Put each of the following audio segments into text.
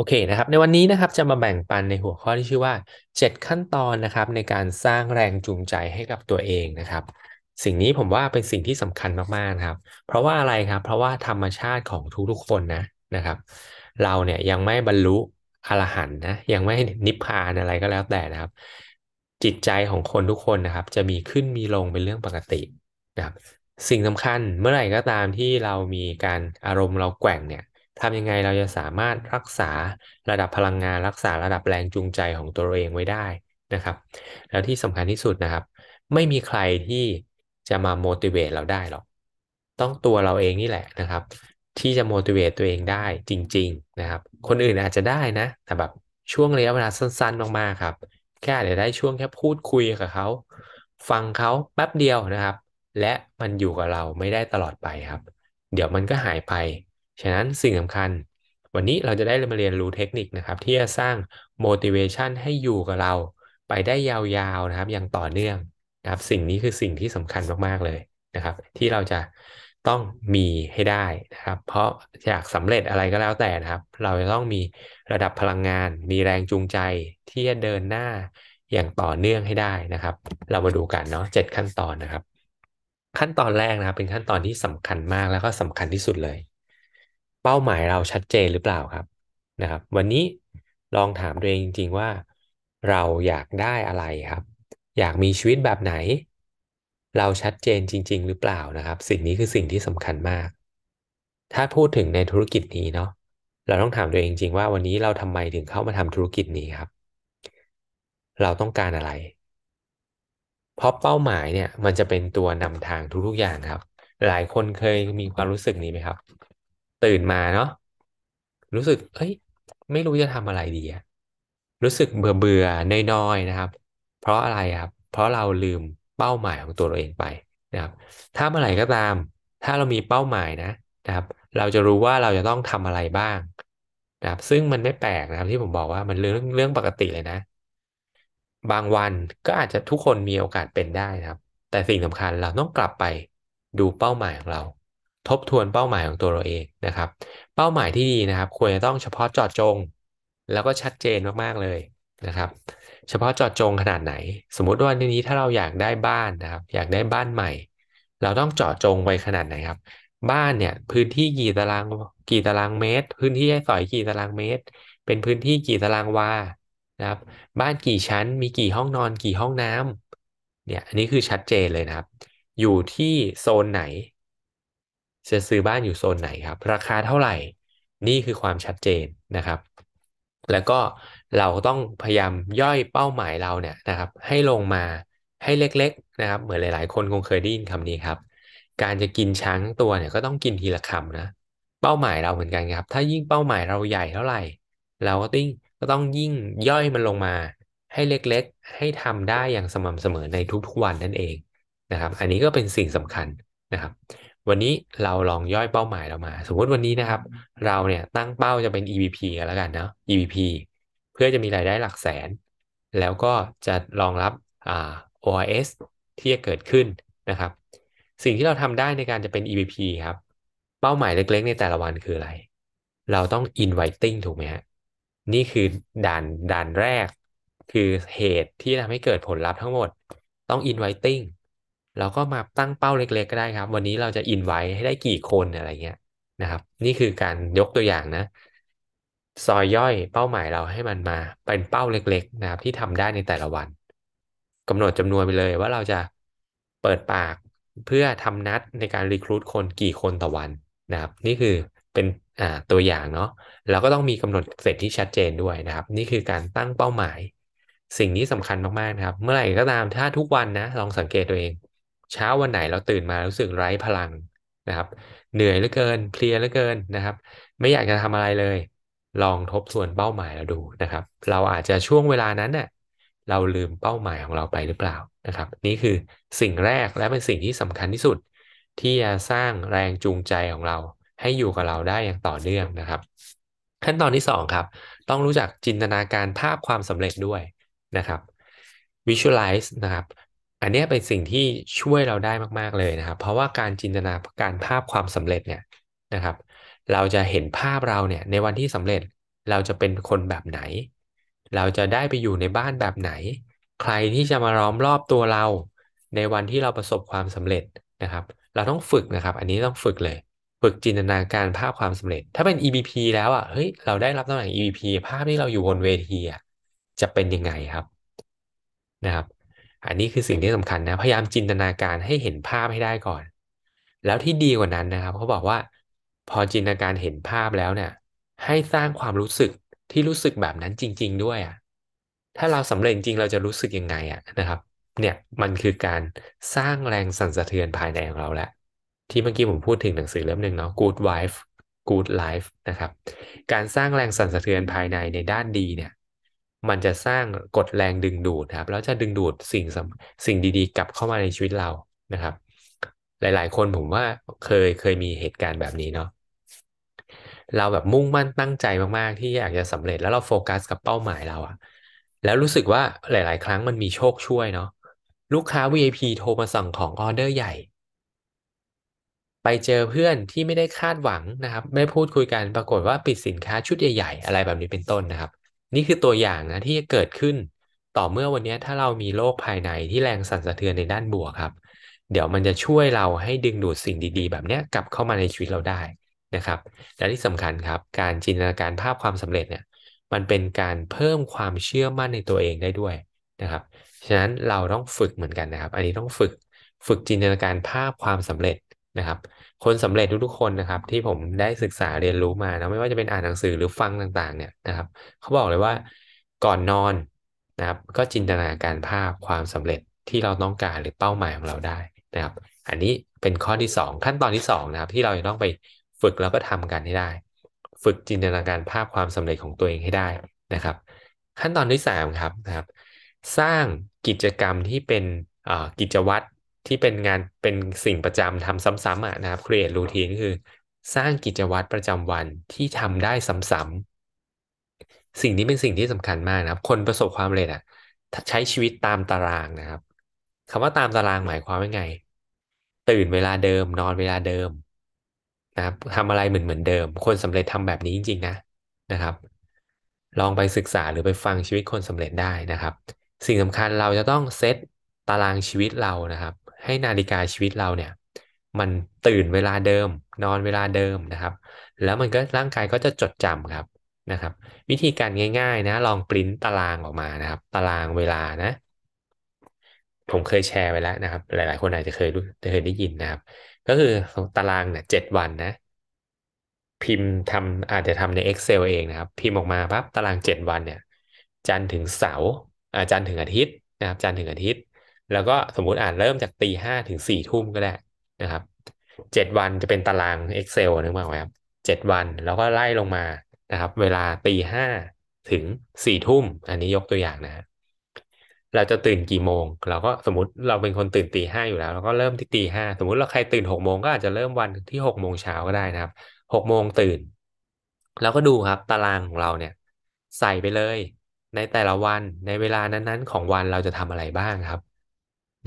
โอเคนะครับในวันนี้นะครับจะมาแบ่งปันในหัวข้อที่ชื่อว่า 7 ขั้นตอนนะครับในการสร้างแรงจูงใจให้กับตัวเองนะครับ สิ่งนี้ผมว่าเป็นสิ่งที่สำคัญมากๆนะครับ เพราะว่าอะไรครับเพราะว่าธรรมชาติของทุกๆคนนะนะครับ เราเนี่ยยังไม่บรรลุอรหันต์นะยังไม่นิพพานอะไรก็แล้วแต่นะครับ จิตใจของคนทุกคนนะครับ จะมีขึ้นมีลงเป็นเรื่องปกตินะครับ สิ่งสำคัญเมื่อไหร่ก็ตามที่เรามีการอารมณ์เราแกว่งเนี่ย ทำยังไงเราจะสามารถรักษาระดับพลังงาน รักษาระดับแรงจูงใจของตัวเองไว้ได้นะครับ แล้วที่สำคัญที่สุดนะครับ ไม่มีใครที่จะมา motivate เราได้หรอก ต้องตัวเราเองนี่แหละนะครับ ที่จะ motivate ตัวเองได้จริง ๆนะครับ คนอื่นอาจจะได้นะ แต่แบบช่วงระยะเวลาสั้นๆมากๆครับ แค่อาจจะได้ช่วงแค่พูดคุยกับเขาฟังเขาแป๊บเดียวนะครับ และมันอยู่กับเราไม่ได้ตลอดไปครับ เดี๋ยวมันก็หายไป ฉะนั้นสิ่งสำคัญ วันนี้เราจะได้มาเรียนรู้เทคนิคนะครับ ที่จะสร้าง motivation ให้อยู่กับเรา ไปได้ยาวๆนะครับอย่างต่อเนื่องนะครับ สิ่งนี้คือสิ่งที่สำคัญมากๆเลยนะครับ ที่เราจะต้องมีให้ได้นะครับ เพราะอยากสำเร็จอะไรก็แล้วแต่นะครับ เราจะต้องมีระดับพลังงาน มีแรงจูงใจที่จะเดินหน้าอย่างต่อเนื่องให้ได้นะครับ เรามาดูกันเนาะเจ็ดขั้นตอนนะครับ ขั้นตอนแรกนะครับ เป็นขั้นตอนที่สำคัญมากแล้วก็สำคัญที่สุดเลย เป้าหมายเราชัดเจนหรือเปล่าครับนะครับ วันนี้ลองถามตัวเองจริง ๆ ว่า เราอยากได้อะไรครับ อยากมีชีวิตแบบไหน เราชัดเจนจริง ๆ หรือเปล่านะครับ สิ่งนี้คือสิ่งที่สำคัญมาก ถ้าพูดถึงในธุรกิจนี้เนาะเราต้องถามตัวเองจริงๆว่าวันนี้เราทำไมถึงเข้ามาทำธุรกิจนี้ครับ เราต้องการอะไร เพราะเป้าหมายเนี่ย มันจะเป็นตัวนำทางทุกๆอย่างครับ หลายคนเคยมีความรู้สึกนี้ไหมครับ ตื่นมาเนาะรู้สึก เอ้ย ไม่รู้จะทำอะไรดีอะรู้สึกเบื่อเบื่อน้อยๆนะครับ เพราะอะไรครับเพราะเราลืมเป้าหมายของตัวเราเองไปนะครับ ถ้าเมื่อไหร่ก็ตาม ถ้าเรามีเป้าหมายนะนะครับ เราจะรู้ว่าเราจะต้องทำอะไรบ้างนะครับ ซึ่งมันไม่แปลกนะครับที่ผมบอกว่ามันเรื่องเรื่องปกติเลยนะ บางวันก็อาจจะทุกคนมีโอกาสเป็นได้นะครับ แต่สิ่งสำคัญเราต้องกลับไปดูเป้าหมายของเรา ทบทวนเป้าหมายของตัวเราเองนะครับ เป้าหมายที่ดีนะครับ ควรจะต้องเฉพาะเจาะจง แล้วก็ชัดเจนมากๆเลยนะครับ เฉพาะเจาะจงขนาดไหน สมมุติว่าในนี้ถ้าเราอยากได้บ้านนะครับ อยากได้บ้านใหม่ เราต้องเจาะจงไปขนาดไหนครับ บ้านเนี่ยพื้นที่กี่ตารางกี่ตารางเมตร พื้นที่ให้สอยกี่ตารางเมตร เป็นพื้นที่กี่ตารางวานะครับ บ้านกี่ชั้นมีกี่ห้องนอนกี่ห้องน้ำเนี่ยอันนี้คือชัดเจนเลยนะครับ อยู่ที่โซนไหน จะซื้อบ้านอยู่โซนไหนครับ ราคาเท่าไหร่นี่คือความชัดเจนนะครับ แล้วก็เราต้องพยายามย่อยเป้าหมายเราเนี่ยนะครับ ให้ลงมาให้เล็กๆนะครับ เหมือนหลาย ๆ คนคงเคยได้ยินคำนี้ครับ การจะกินช้างตัวเนี่ยก็ต้องกินทีละคำนะเป้าหมายเราเหมือนกันครับ ถ้ายิ่งเป้าหมายเราใหญ่เท่าไหร่ เราก็ต้องก็ต้องยิ่งย่อยมันลงมา ให้เล็กๆ ให้ทำได้อย่างสม่ำเสมอในทุกๆวันนั่นเองนะครับ อันนี้ก็เป็นสิ่งสำคัญนะครับ วันนี้เราลองย่อยเป้าหมายเรามา สมมติวันนี้นะครับ เราเนี่ยตั้งเป้าจะเป็น EVP กันแล้วกันเนาะ EVP เพื่อจะมีรายได้หลักแสน แล้วก็จะรองรับอ่า OIS ที่จะเกิดขึ้นนะครับ สิ่งที่เราทำได้ในการจะเป็น EVP ครับ เป้าหมายเล็กๆ ในแต่ละวันคืออะไร เราต้อง inviting ถูกไหมฮะนี่คือด่านด่านแรก คือเหตุที่ทำให้เกิดผลลัพธ์ทั้งหมด ต้อง inviting เราก็มาตั้งเป้าเล็ก ๆ ก็ได้ครับ วันนี้เราจะ invite ให้ได้กี่คนอะไรเงี้ยนะครับ นี่คือการยกตัวอย่างนะ ซอยย่อยเป้าหมายเราให้มันมาเป็นเป้าเล็ก ๆ นะครับ ที่ทำได้ในแต่ละวันกำหนดจำนวนไปเลยว่าเราจะเปิดปากเพื่อทำนัดในการรีครูทคนกี่คนต่อวันนะครับ นี่คือเป็นอ่าตัวอย่างเนาะแล้วก็ต้องมีกำหนดเสร็จที่ชัดเจนด้วยนะครับ นี่คือการตั้งเป้าหมาย สิ่งนี้สำคัญมากๆนะครับ เมื่อไหร่ก็ตามถ้าทุกวันนะลองสังเกตตัวเอง เช้าวันไหนเราตื่นมารู้สึกไร้พลังนะครับ เหนื่อยเหลือเกินเพลียเหลือเกินนะครับ ไม่อยากจะทำอะไรเลย ลองทบทวนเป้าหมายเราดูนะครับ เราอาจจะช่วงเวลานั้นเนี่ยเราลืมเป้าหมายของเราไปหรือเปล่านะครับ นี่คือสิ่งแรกและเป็นสิ่งที่สำคัญที่สุด ที่จะสร้างแรงจูงใจของเรา ให้อยู่กับเราได้อย่างต่อเนื่องนะครับ ขั้นตอนที่สองครับต้องรู้จักจินตนาการภาพความสำเร็จด้วยนะครับ visualize นะครับ อันนี้เป็นสิ่งที่ช่วยเราได้มากๆเลยนะครับ เพราะว่าการจินตนาการภาพความสำเร็จเนี่ยนะครับ เราจะเห็นภาพเราเนี่ยในวันที่สำเร็จเราจะเป็นคนแบบไหน เราจะได้ไปอยู่ในบ้านแบบไหน ใครที่จะมาล้อมรอบตัวเรา ในวันที่เราประสบความสำเร็จนะครับ เราต้องฝึกนะครับ อันนี้ต้องฝึกเลย ฝึกจินตนาการภาพความสำเร็จ ถ้าเป็น EVP แล้วอะเฮ้ยเราได้รับตำแหน่ง EVP ภาพที่เราอยู่บนเวทีอะจะเป็นยังไงครับนะครับ อันนี้คือสิ่งที่สำคัญนะ พยายามจินตนาการให้เห็นภาพให้ได้ก่อน แล้วที่ดีกว่านั้นนะครับเขาบอกว่า พอจินตนาการเห็นภาพแล้วเนี่ย ให้สร้างความรู้สึกที่รู้สึกแบบนั้นจริง ๆ ด้วยอะถ้าเราสำเร็จจริงเราจะรู้สึกยังไงอะนะครับ เนี่ยมันคือการสร้างแรงสั่นสะเทือนภายในของเราแหละที่เมื่อกี้ผมพูดถึงหนังสือเล่มหนึ่งเนาะ Good Wife Good Life นะครับ การสร้างแรงสั่นสะเทือนภายในในด้านดีเนี่ย มันจะสร้างกฎแรงดึงดูดครับแล้วจะดึงดูดสิ่งสิ่งดีๆ กลับเข้ามาในชีวิตเรานะครับ หลายๆ คนผมว่าเคยเคยมีเหตุการณ์แบบนี้เนาะเราแบบมุ่งมั่นตั้งใจมากๆ ที่อยากจะสำเร็จแล้วเราโฟกัสกับเป้าหมายเราอะแล้วรู้สึกว่าหลาย ๆ ครั้งมันมีโชคช่วยเนาะลูกค้า VIP โทรมาสั่งของออเดอร์ใหญ่ ไปเจอเพื่อนที่ไม่ได้คาดหวังนะครับ ไม่พูดคุยกันปรากฏว่าปิดสินค้าชุดใหญ่ ๆ อะไรแบบนี้เป็นต้นนะครับ นี่คือตัวอย่างนะที่จะเกิดขึ้น ต่อเมื่อวันนี้ถ้าเรามีโลกภายในที่แรงสั่นสะเทือนในด้านบวกครับ เดี๋ยวมันจะช่วยเราให้ดึงดูดสิ่งดีๆ แบบนี้กลับเข้ามาในชีวิตเราได้นะครับ และที่สำคัญครับ การจินตนาการภาพความสำเร็จเนี่ย มันเป็นการเพิ่มความเชื่อมั่นในตัวเองได้ด้วยนะครับ ฉะนั้นเราต้องฝึกเหมือนกันนะครับ อันนี้ต้องฝึกฝึกจินตนาการภาพความสำเร็จ นะครับ คนสำเร็จทุกๆคนนะครับ ที่ผมได้ศึกษาเรียนรู้มานะไม่ว่าจะเป็นอ่านหนังสือหรือฟังต่างๆ เนี่ยนะครับเขาบอกเลยว่าก่อนนอนนะครับ ก็จินตนาการภาพความสำเร็จที่เราต้องการหรือเป้าหมายของเราได้นะครับ อันนี้เป็นข้อที่ 2 ขั้นตอนที่2นะครับ ที่เราจะต้องไปฝึกแล้วก็ทำกันให้ได้ ฝึกจินตนาการภาพความสำเร็จของตัวเองให้ได้นะครับ ขั้นตอนที่3ครับนะครับ สร้างกิจกรรมที่เป็นกิจวัตร ที่เป็นงานเป็นสิ่งประจำทำซ้ำๆอะนะครับ create routine คือ สร้างกิจวัตรประจำวันที่ทำได้ซ้ำๆสิ่งนี้เป็นสิ่งที่สำคัญมากนะครับ คนประสบความสำเร็จอะใช้ชีวิตตามตารางนะครับคำว่าตามตารางหมายความว่าไง ตื่นเวลาเดิม นอนเวลาเดิมนะครับทำอะไรเหมือนเหมือนเดิม คนสำเร็จทำแบบนี้จริงๆนะนะครับ ลองไปศึกษาหรือไปฟังชีวิตคนสำเร็จได้นะครับ สิ่งสำคัญเราจะต้องเซตตารางชีวิตเรานะครับ ให้นาฬิกาชีวิตเราเนี่ย มันตื่นเวลาเดิม นอนเวลาเดิมนะครับ แล้วมันก็ร่างกายก็จะจดจำครับนะครับ วิธีการง่าย ๆ นะ ลองปริ้นตารางออกมานะครับ ตารางเวลานะ ผมเคยแชร์ไปแล้วนะครับ หลาย ๆ คนอาจจะเคยรู้เคยได้ยินนะครับ ก็คือตารางเนี่ยเจ็ดวันนะพิมพ์ทำอาจจะทำใน Excel เองนะครับ พิมพ์ออกมาปั๊บตารางเจ็ดวันเนี่ย จันทร์ถึงเสาร์อาจันทร์ถึงอาทิตย์นะครับ จันทร์ถึงอาทิตย์ แล้วก็สมมุติอ่านเริ่มจากตีห้าถึงสี่ทุ่มก็ได้นะครับเจ็ดวันจะเป็นตาราง Excel นึกออกไหมครับเจ็ดวันแล้วก็ไล่ลงมานะครับ เวลาตีห้าถึงสี่ทุ่ม อันนี้ยกตัวอย่างนะ เราจะตื่นกี่โมง เราก็สมมติเราเป็นคนตื่นตีห้าอยู่แล้วเราก็เริ่มที่ตีห้าสมมติเราใครตื่นหกโมงก็อาจจะเริ่มวันที่หกโมงเช้าก็ได้นะครับหกโมงตื่น แล้วก็ดูครับตารางของเราเนี่ย ใส่ไปเลย ในแต่ละวันในเวลานั้นๆ ของวันเราจะทำอะไรบ้างครับ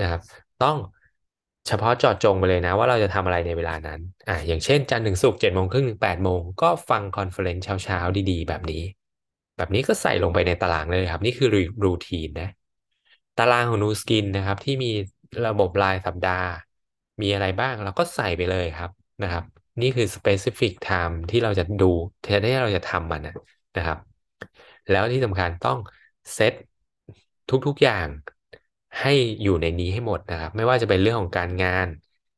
นะครับ ต้องเฉพาะเจาะจงไปเลยนะ ว่าเราจะทำอะไรในเวลานั้นอ่าอย่างเช่นจันทร์ถึงศุกร์เจ็ดโมงครึ่งถึงแปดโมงก็ฟัง conference เช้าๆดีๆ แบบนี้ แบบนี้ก็ใส่ลงไปในตารางเลยครับ นี่คือ routine นะตารางของ Nu Skin นะครับ ที่มีระบบรายสัปดาห์ มีอะไรบ้างเราก็ใส่ไปเลยครับนะครับ นี่คือ specific time ที่เราจะดูที่เราจะทำมันนะครับ แล้วที่สำคัญต้องเซตทุกๆอย่าง ให้อยู่ในนี้ให้หมดนะครับ ไม่ว่าจะเป็นเรื่องของการงาน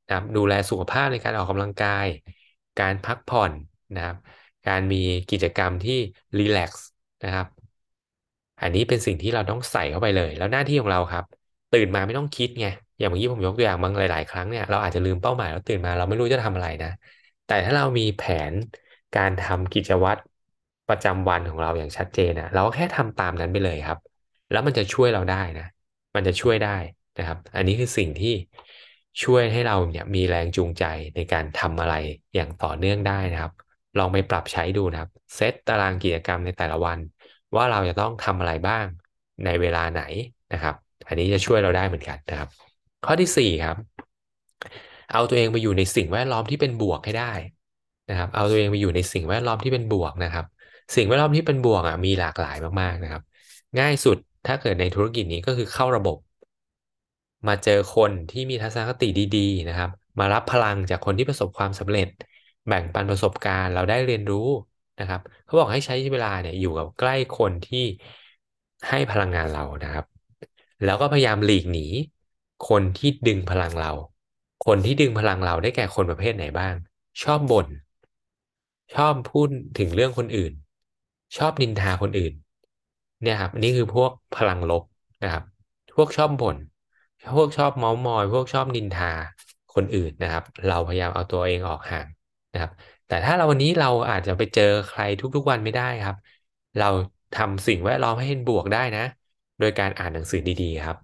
นะครับดูแลสุขภาพในการออกกำลังกาย การพักผ่อนนะครับ การมีกิจกรรมที่รีแลกซ์นะครับ อันนี้เป็นสิ่งที่เราต้องใส่เข้าไปเลย แล้วหน้าที่ของเราครับ ตื่นมาไม่ต้องคิดไงอย่างเมื่อกี้ผมยกตัวอย่างบางหลาย ๆ ครั้งเนี่ยเราอาจจะลืมเป้าหมายแล้วตื่นมาเราไม่รู้จะทำอะไรนะ แต่ถ้าเรามีแผนการทำกิจวัตรประจำวันของเราอย่างชัดเจนนะเราก็แค่ทำตามนั้นไปเลยครับ แล้วมันจะช่วยเราได้นะ มันจะช่วยได้นะครับ อันนี้คือสิ่งที่ช่วยให้เราเนี่ยมีแรงจูงใจในการทำอะไรอย่างต่อเนื่องได้นะครับ ลองไปปรับใช้ดูนะครับ เซตตารางกิจกรรมในแต่ละวัน ว่าเราจะต้องทำอะไรบ้างในเวลาไหนนะครับ อันนี้จะช่วยเราได้เหมือนกันนะครับ ข้อที่สี่ครับเอาตัวเองไปอยู่ในสิ่งแวดล้อมที่เป็นบวกให้ได้นะครับ เอาตัวเองไปอยู่ในสิ่งแวดล้อมที่เป็นบวกนะครับ สิ่งแวดล้อมที่เป็นบวกอะมีหลากหลายมากๆนะครับ ง่ายสุด ถ้าเกิดในธุรกิจนี้ก็คือเข้าระบบ มาเจอคนที่มีทัศนคติดีๆ นะครับ มารับพลังจากคนที่ประสบความสำเร็จ แบ่งปันประสบการณ์เราได้เรียนรู้นะครับเขาบอกให้ใช้เวลาเนี่ยอยู่กับใกล้คนที่ให้พลังงานเรานะครับ แล้วก็พยายามหลีกหนี คนที่ดึงพลังเรา คนที่ดึงพลังเราได้แก่คนประเภทไหนบ้าง ชอบบ่นชอบพูดถึงเรื่องคนอื่น ชอบนินทาคนอื่น เนี่ยครับนี่คือพวกพลังลบนะครับ พวกชอบบ่นพวกชอบเมาท์มอย พวกชอบนินทาคนอื่นนะครับ เราพยายามเอาตัวเองออกห่างนะครับ แต่ถ้าเราวันนี้เราอาจจะไปเจอใครทุกๆวันไม่ได้ครับ เราทำสิ่งแวดล้อมให้เป็นบวกได้นะ โดยการอ่านหนังสือดีๆครับ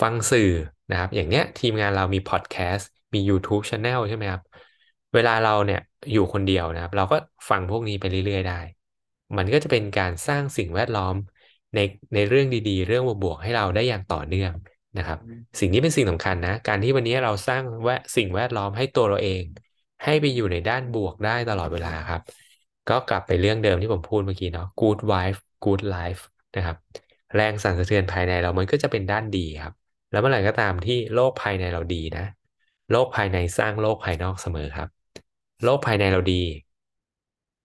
ฟังสื่อนะครับ อย่างเนี้ยทีมงานเรามีพอดแคสต์มี YouTube Channel ใช่ไหมครับ เวลาเราเนี่ยอยู่คนเดียวนะครับ เราก็ฟังพวกนี้ไปเรื่อยๆได้ มันก็จะเป็นการสร้างสิ่งแวดล้อมในในเรื่องดีๆ เรื่องบวกๆให้เราได้อย่างต่อเนื่องนะครับ สิ่งนี้เป็นสิ่งสำคัญนะ การที่วันนี้เราสร้างแวดสิ่งแวดล้อมให้ตัวเราเอง ให้ไปอยู่ในด้านบวกได้ตลอดเวลาครับ ก็กลับไปเรื่องเดิมที่ผมพูดเมื่อกี้เนาะ good wife good life นะครับ แรงสั่นสะเทือนภายในเรามันก็จะเป็นด้านดีครับ แล้วเมื่อไหร่ก็ตามที่โลกภายในเราดีนะ โลกภายในสร้างโลกภายนอกเสมอครับ โลกภายในเราดี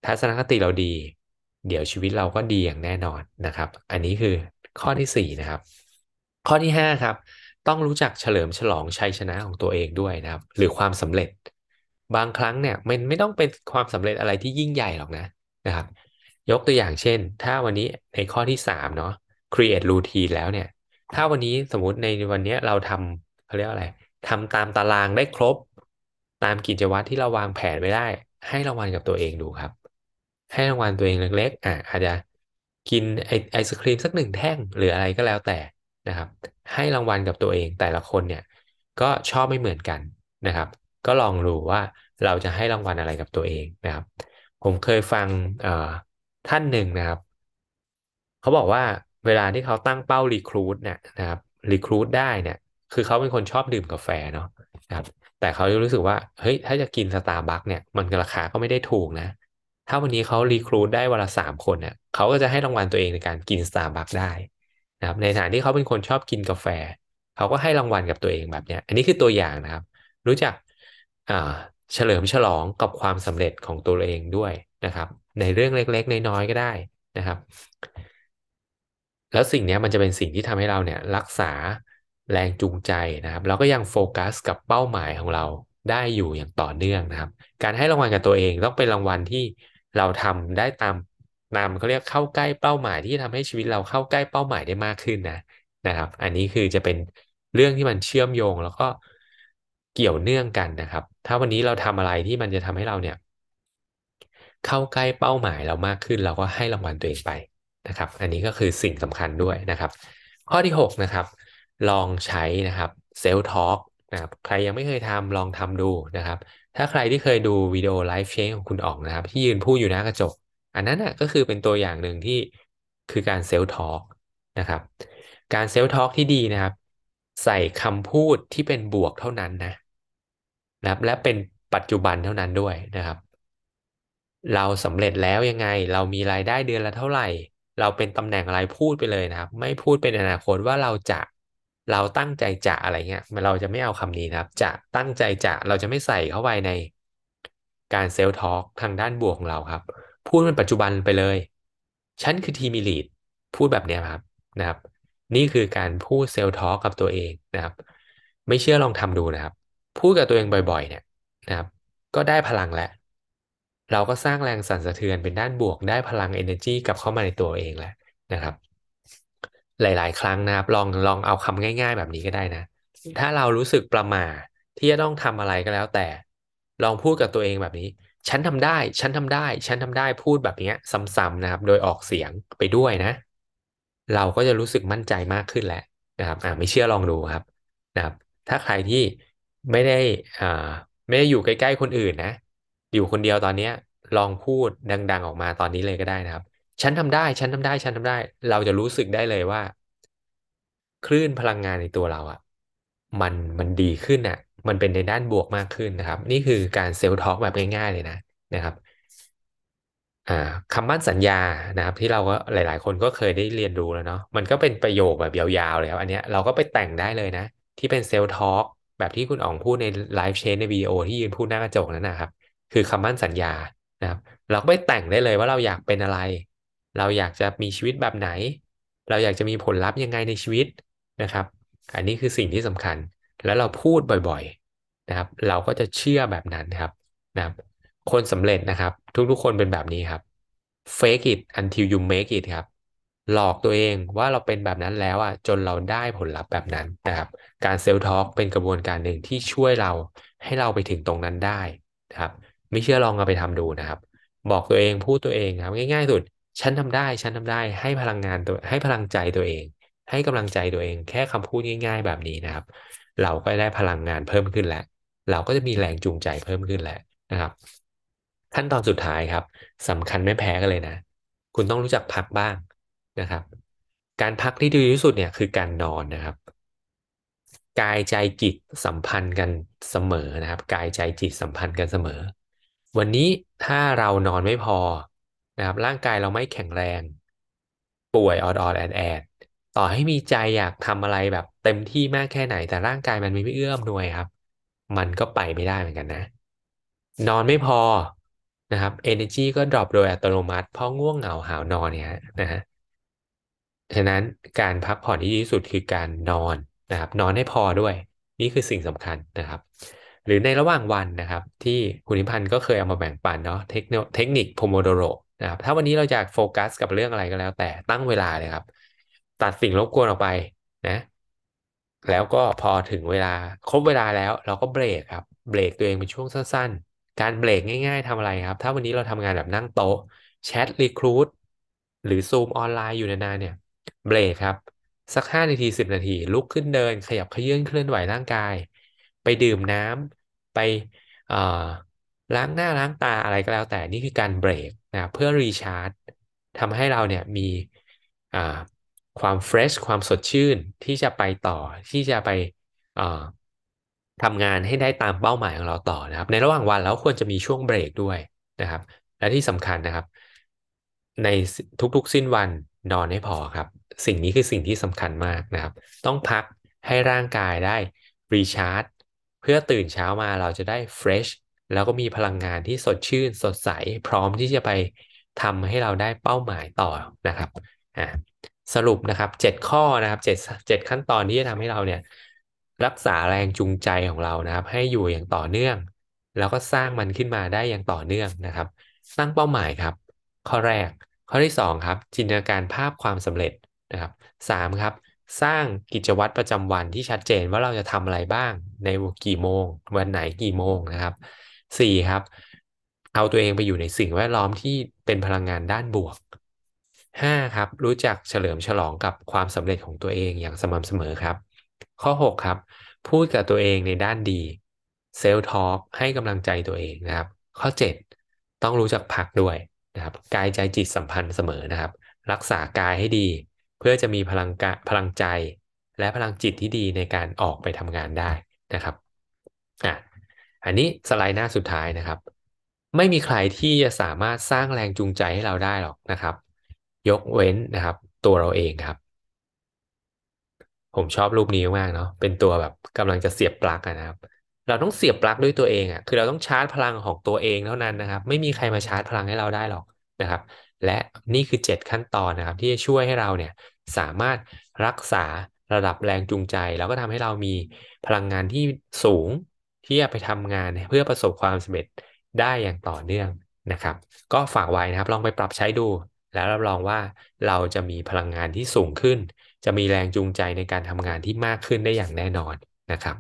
ทัศนคติเราดี เดี๋ยวชีวิตเราก็ดีอย่างแน่นอนนะครับ อันนี้คือข้อที่สี่นะครับ ข้อที่ห้าครับ ต้องรู้จักเฉลิมฉลองชัยชนะของตัวเองด้วยนะครับ หรือความสำเร็จ บางครั้งเนี่ยมันไม่ต้องเป็นความสำเร็จอะไรที่ยิ่งใหญ่หรอกนะนะครับ ยกตัวอย่างเช่น ถ้าวันนี้ในข้อที่สามเนาะ create routine แล้วเนี่ย ถ้าวันนี้สมมุติในวันนี้เราทำเขาเรียกอะไรทำตามตารางได้ครบ ตามกิจวัตรที่เราวางแผนไว้ได้ ให้รางวัลกับตัวเองดูครับ ให้รางวัลตัวเองเล็กๆอะอาจจะกินไอไอศครีมสักหนึ่งแท่งหรืออะไรก็แล้วแต่นะครับ ให้รางวัลกับตัวเองแต่ละคนเนี่ยก็ชอบไม่เหมือนกันนะครับ ก็ลองดูว่าเราจะให้รางวัลอะไรกับตัวเองนะครับ ผมเคยฟังเอ่อท่านหนึ่งนะครับ เขาบอกว่าเวลาที่เขาตั้งเป้ารีครูดเนี่ยนะครับรีครูดได้เนี่ยคือเขาเป็นคนชอบดื่มกาแฟเนาะนะครับแต่เขารู้สึกว่าเฮ้ยถ้าจะกินสตาร์บัคเนี่ยมันราคาก็ไม่ได้ถูกนะ ถ้าวันนี้เขารีครูดได้วันละสามคนเนี่ยเขาก็จะให้รางวัลตัวเองในการกินสตาร์บัคได้นะครับในฐานที่เขาเป็นคนชอบกินกาแฟ เขาก็ให้รางวัลกับตัวเองแบบเนี้ย อันนี้คือตัวอย่างนะครับ รู้จักอ่าเฉลิมฉลองกับความสำเร็จของตัวเองด้วยนะครับ ในเรื่องเล็กๆ น้อยๆก็ได้นะครับ แล้วสิ่งนี้มันจะเป็นสิ่งที่ทำให้เราเนี่ยรักษาแรงจูงใจนะครับแล้วก็ยังโฟกัสกับเป้าหมายของเราได้อยู่อย่างต่อเนื่องนะครับ การให้รางวัลกับตัวเองต้องเป็นรางวัลที่ เราทำได้ตามตามเขาเรียกเข้าใกล้เป้าหมายที่ทำให้ชีวิตเราเข้าใกล้เป้าหมายได้มากขึ้นนะนะครับ อันนี้คือจะเป็นเรื่องที่มันเชื่อมโยงแล้วก็เกี่ยวเนื่องกันนะครับ ถ้าวันนี้เราทำอะไรที่มันจะทำให้เราเนี่ย เข้าใกล้เป้าหมายเรามากขึ้น เราก็ให้รางวัลตัวเองไปนะครับ อันนี้ก็คือสิ่งสำคัญด้วยนะครับ ข้อที่ 6 นะครับ ลองใช้นะครับ self talk นะครับใครยังไม่เคยทำลองทำดูนะครับ ถ้าใครที่เคยดูวิดีโอ life change ของคุณอ๋องนะครับ ที่ยืนพูดอยู่หน้ากระจก อันนั้นน่ะก็คือเป็นตัวอย่างหนึ่งที่คือการ self talk นะครับ การ self talk ที่ดีนะครับ ใส่คำพูดที่เป็นบวกเท่านั้นนะนะครับ และเป็นปัจจุบันเท่านั้นด้วยนะครับ เราสำเร็จแล้วยังไง เรามีรายได้เดือนละเท่าไหร่ เราเป็นตำแหน่งอะไรพูดไปเลยนะครับ ไม่พูดเป็นอนาคตว่าเราจะ เราตั้งใจจะอะไรเงี้ยเราจะไม่เอาคำนี้นะครับ จะตั้งใจจะเราจะไม่ใส่เข้าไปในการเซลล์ทอล์กทางด้านบวกของเราครับ พูดเป็นปัจจุบันไปเลย ฉันคือทีมลีดพูดแบบนี้ครับนะครับ นี่คือการพูดเซลล์ทอล์กกับตัวเองนะครับ ไม่เชื่อลองทำดูนะครับ พูดกับตัวเองบ่อยๆ เนี่ยนะครับ ก็ได้พลังแล้วเราก็สร้างแรงสั่นสะเทือนเป็นด้านบวกได้พลัง energy กลับเข้ามาในตัวเองแล้วนะครับ หลาย ๆ ครั้งนะครับ ลองลองเอาคำง่าย ๆ แบบนี้ก็ได้นะ ถ้าเรารู้สึกประหม่าที่จะต้องทำอะไรก็แล้ว แต่ลองพูดกับตัวเองแบบนี้ ฉันทำได้ ฉันทำได้ ฉันทำได้พูดแบบนี้ซ้ำๆนะครับ โดยออกเสียงไปด้วยนะ เราก็จะรู้สึกมั่นใจมากขึ้นแล้วนะครับ อ่าไม่เชื่อลองดูครับนะครับ ถ้าใครที่ไม่ได้อ่าไม่ได้อยู่ใกล้ ๆ คนอื่นนะ อยู่คนเดียวตอนนี้ลองพูดดัง ๆ ออกมาตอนนี้เลยก็ได้นะครับ ฉันทำได้ ฉันทำได้ ฉันทำได้ เราจะรู้สึกได้เลยว่า คลื่นพลังงานในตัวเราอะมันมันดีขึ้นอะมันเป็นในด้านบวกมากขึ้นนะครับ นี่คือการเซลล์ทอล์กแบบง่าย ๆ เลยนะนะครับคำมั่นสัญญานะครับ ที่เราก็หลาย ๆ คนก็เคยได้เรียนรู้แล้วเนาะมันก็เป็นประโยคแบบยาวๆเลยครับอันเนี้ยเราก็ไปแต่งได้เลยนะ ที่เป็น self talk แบบที่คุณอ๋องพูดใน life change ในวิดีโอที่ยืนพูดหน้ากระจกนั้นนะครับ คือคำมั่นสัญญานะครับ เราก็ไปแต่งได้เลยว่าเราอยากเป็นอะไร เราอยากจะมีชีวิตแบบไหน เราอยากจะมีผลลัพธ์ยังไงในชีวิตนะครับ อันนี้คือสิ่งที่สำคัญ แล้วเราพูดบ่อยๆนะครับ เราก็จะเชื่อแบบนั้นครับนะครับ คนสำเร็จนะครับ ทุกๆคนเป็นแบบนี้ครับ fake it until you make it ครับ หลอกตัวเองว่าเราเป็นแบบนั้นแล้วอะจนเราได้ผลลัพธ์แบบนั้นนะครับ การเซลล์ทอล์กเป็นกระบวนการหนึ่งที่ช่วยเราให้เราไปถึงตรงนั้นได้นะครับ ไม่เชื่อลองเอาไปทำดูนะครับ บอกตัวเองพูดตัวเองครับง่าย ๆ สุด ฉันทำได้ฉันทำได้ให้พลังงานตัวให้พลังใจตัวเอง ให้กำลังใจตัวเอง แค่คำพูดง่าย ๆ แบบนี้นะครับ เราก็ได้พลังงานเพิ่มขึ้นแล้ว เราก็จะมีแรงจูงใจเพิ่มขึ้นแล้วนะครับ ขั้นตอนสุดท้ายครับสำคัญไม่แพ้กันเลยนะ คุณต้องรู้จักพักบ้างนะครับ การพักที่ดีที่สุดเนี่ยคือการนอนนะครับ กายใจจิตสัมพันธ์กันเสมอนะครับ กายใจจิตสัมพันธ์กันเสมอ วันนี้ถ้าเรานอนไม่พอ นะครับ ร่างกายเราไม่แข็งแรง ป่วยออดออดแอดแอดต่อให้มีใจอยากทำอะไรแบบเต็มที่มากแค่ไหน แต่ร่างกายมันไม่เอื้อมหน่วยครับ มันก็ไปไม่ได้เหมือนกันนะ นอนไม่พอนะครับ energy ก็ดรอปโดยอัตโนมัติ เพราะง่วงเหงาหาวนอนเนี่ยนะฮะฉะนั้นการพักผ่อนที่ดีที่สุดคือการนอนนะครับ นอนให้พอด้วย นี่คือสิ่งสำคัญนะครับ หรือในระหว่างวันนะครับ ที่คุณนิพันธ์ก็เคยเอามาแบ่งปันเนาะเทคเทคนิคโพโมโดโร นะครับถ้าวันนี้เราอยากโฟกัสกับเรื่องอะไรก็แล้ว แต่ตั้งเวลาเลยครับ ตัดสิ่งรบกวนออกไปนะ แล้วก็พอถึงเวลาครบเวลาแล้วเราก็เบรกครับเบรกตัวเองเป็นช่วงสั้น ๆ การเบรกง่าย ๆทำอะไรครับ ถ้าวันนี้เราทำงานแบบนั่งโต๊ะแชทรีครูทหรือซูมออนไลน์อยู่นานๆเนี่ยเบรกครับ สักห้านาทีสิบนาที ลุกขึ้นเดิน ขยับเขยื้อนเคลื่อนไหวร่างกาย ไปดื่มน้ำไปล้างหน้าล้างตาอะไรก็แล้วแต่นี่คือการเบรก นะเพื่อรีชาร์จทำให้เราเนี่ยมีความเฟรชความสดชื่นที่จะไปต่อที่จะไปทำงานให้ได้ตามเป้าหมายของเราต่อนะครับ ในระหว่างวันเราควรจะมีช่วงเบรกด้วยนะครับ และที่สำคัญนะครับ ในทุกๆสิ้นวันนอนให้พอครับ สิ่งนี้คือสิ่งที่สำคัญมากนะครับ ต้องพักให้ร่างกายได้รีชาร์จเพื่อตื่นเช้ามาเราจะได้เฟรช แล้วก็มีพลังงานที่สดชื่นสดใส พร้อมที่จะไปทำให้เราได้เป้าหมายต่อนะครับอ่าสรุปนะครับเจ็ดข้อนะครับเจ็ดเจ็ดขั้นตอนที่จะทำให้เราเนี่ยรักษาแรงจูงใจของเรานะครับ ให้อยู่อย่างต่อเนื่อง แล้วก็สร้างมันขึ้นมาได้อย่างต่อเนื่องนะครับตั้งเป้าหมายครับ ข้อแรก ข้อที่2ครับจินตนาการภาพความสำเร็จนะครับ3ครับ สร้างกิจวัตรประจำวันที่ชัดเจนว่าเราจะทำอะไรบ้าง ในกี่โมง วันไหนกี่โมงนะครับ 4ครับ เอาตัวเองไปอยู่ในสิ่งแวดล้อมที่เป็นพลังงานด้านบวก5ครับ รู้จักเฉลิมฉลองกับความสำเร็จของตัวเองอย่างสม่ำเสมอครับ ข้อ6ครับ พูดกับตัวเองในด้านดีเซลล์ทอล์กให้กำลังใจตัวเองนะครับ ข้อ7ต้องรู้จักพักด้วยนะครับ กายใจจิตสัมพันธ์เสมอนะครับ รักษากายให้ดี เพื่อจะมีพลังกะพลังใจ และพลังจิตที่ดีในการออกไปทำงานได้นะครับอะ อันนี้สไลด์หน้าสุดท้ายนะครับ ไม่มีใครที่จะสามารถสร้างแรงจูงใจให้เราได้หรอกนะครับ ยกเว้นนะครับ ตัวเราเองครับ ผมชอบรูปนี้มากเนาะเป็นตัวแบบกำลังจะเสียบปลั๊กนะครับ เราต้องเสียบปลั๊กด้วยตัวเองอะคือเราต้องชาร์จพลังของตัวเองเท่านั้นนะครับ ไม่มีใครมาชาร์จพลังให้เราได้หรอกนะครับ และนี่คือ 7 ขั้นตอนนะครับ ที่จะช่วยให้เราเนี่ยสามารถรักษาระดับแรงจูงใจ แล้วก็ทำให้เรามีพลังงานที่สูง ที่จะไปทำงานเพื่อประสบความสำเร็จได้อย่างต่อเนื่องนะครับ ก็ฝากไว้นะครับลองไปปรับใช้ดู แล้วรับรองว่าเราจะมีพลังงานที่สูงขึ้น จะมีแรงจูงใจในการทำงานที่มากขึ้นได้อย่างแน่นอนนะครับ